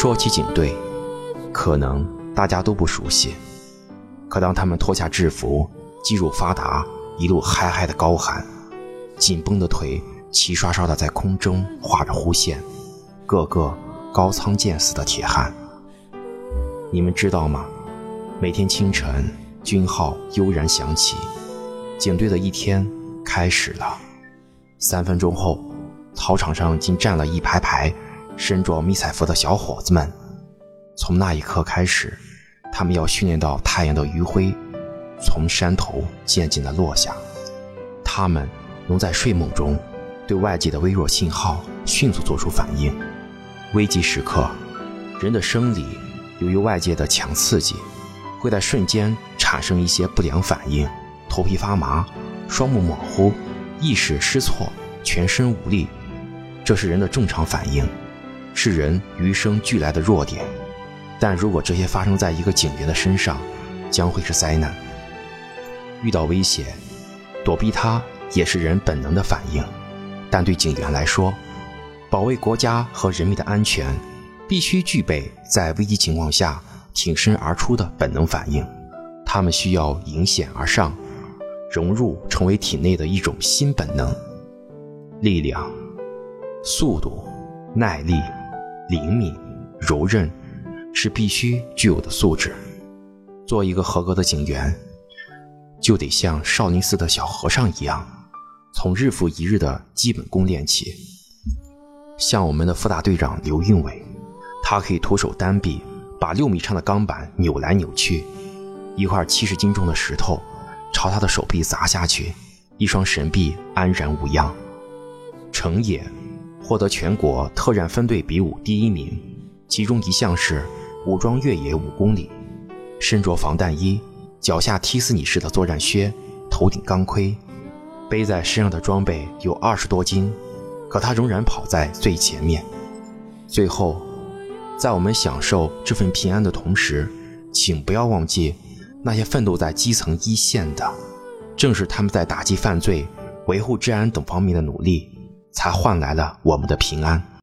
说起警队，可能大家都不熟悉。可当他们脱下制服，肌肉发达，一路嗨嗨的高喊，紧绷的腿齐刷刷的在空中画着弧线，个个高仓健似的铁汉。你们知道吗？每天清晨，军号悠然响起，警队的一天开始了。三分钟后，操场上竟站了一排排身着迷彩服的小伙子们。从那一刻开始。他们要训练到太阳的余晖从山头渐渐地落下，他们能在睡梦中对外界的微弱信号迅速做出反应。危急时刻，人的生理由于外界的强刺激，会在瞬间产生一些不良反应：头皮发麻、双目模糊、意识失措、全身无力。这是人的正常反应，是人与生俱来的弱点。但如果这些发生在一个警员的身上，将会是灾难。遇到危险，躲避它也是人本能的反应。但对警员来说，保卫国家和人民的安全，必须具备在危机情况下挺身而出的本能反应。他们需要迎险而上，融入成为体内的一种新本能。力量、速度、耐力、灵敏、柔韧。是必须具有的素质。做一个合格的警员，就得像少林寺的小和尚一样，从日复一日的基本功练起。像我们的副大队长刘运伟，他可以徒手单臂把六米长的钢板扭来扭去，一块七十斤重的石头朝他的手臂砸下去，一双神臂安然无恙。程野获得全国特战分队比武第一名，其中一项是。武装越野五公里，身着防弹衣，脚下踢死你式的作战靴，头顶钢盔，背在身上的装备有二十多斤，可他仍然跑在最前面。最后，在我们享受这份平安的同时，请不要忘记，那些奋斗在基层一线的，正是他们在打击犯罪、维护治安等方面的努力，才换来了我们的平安。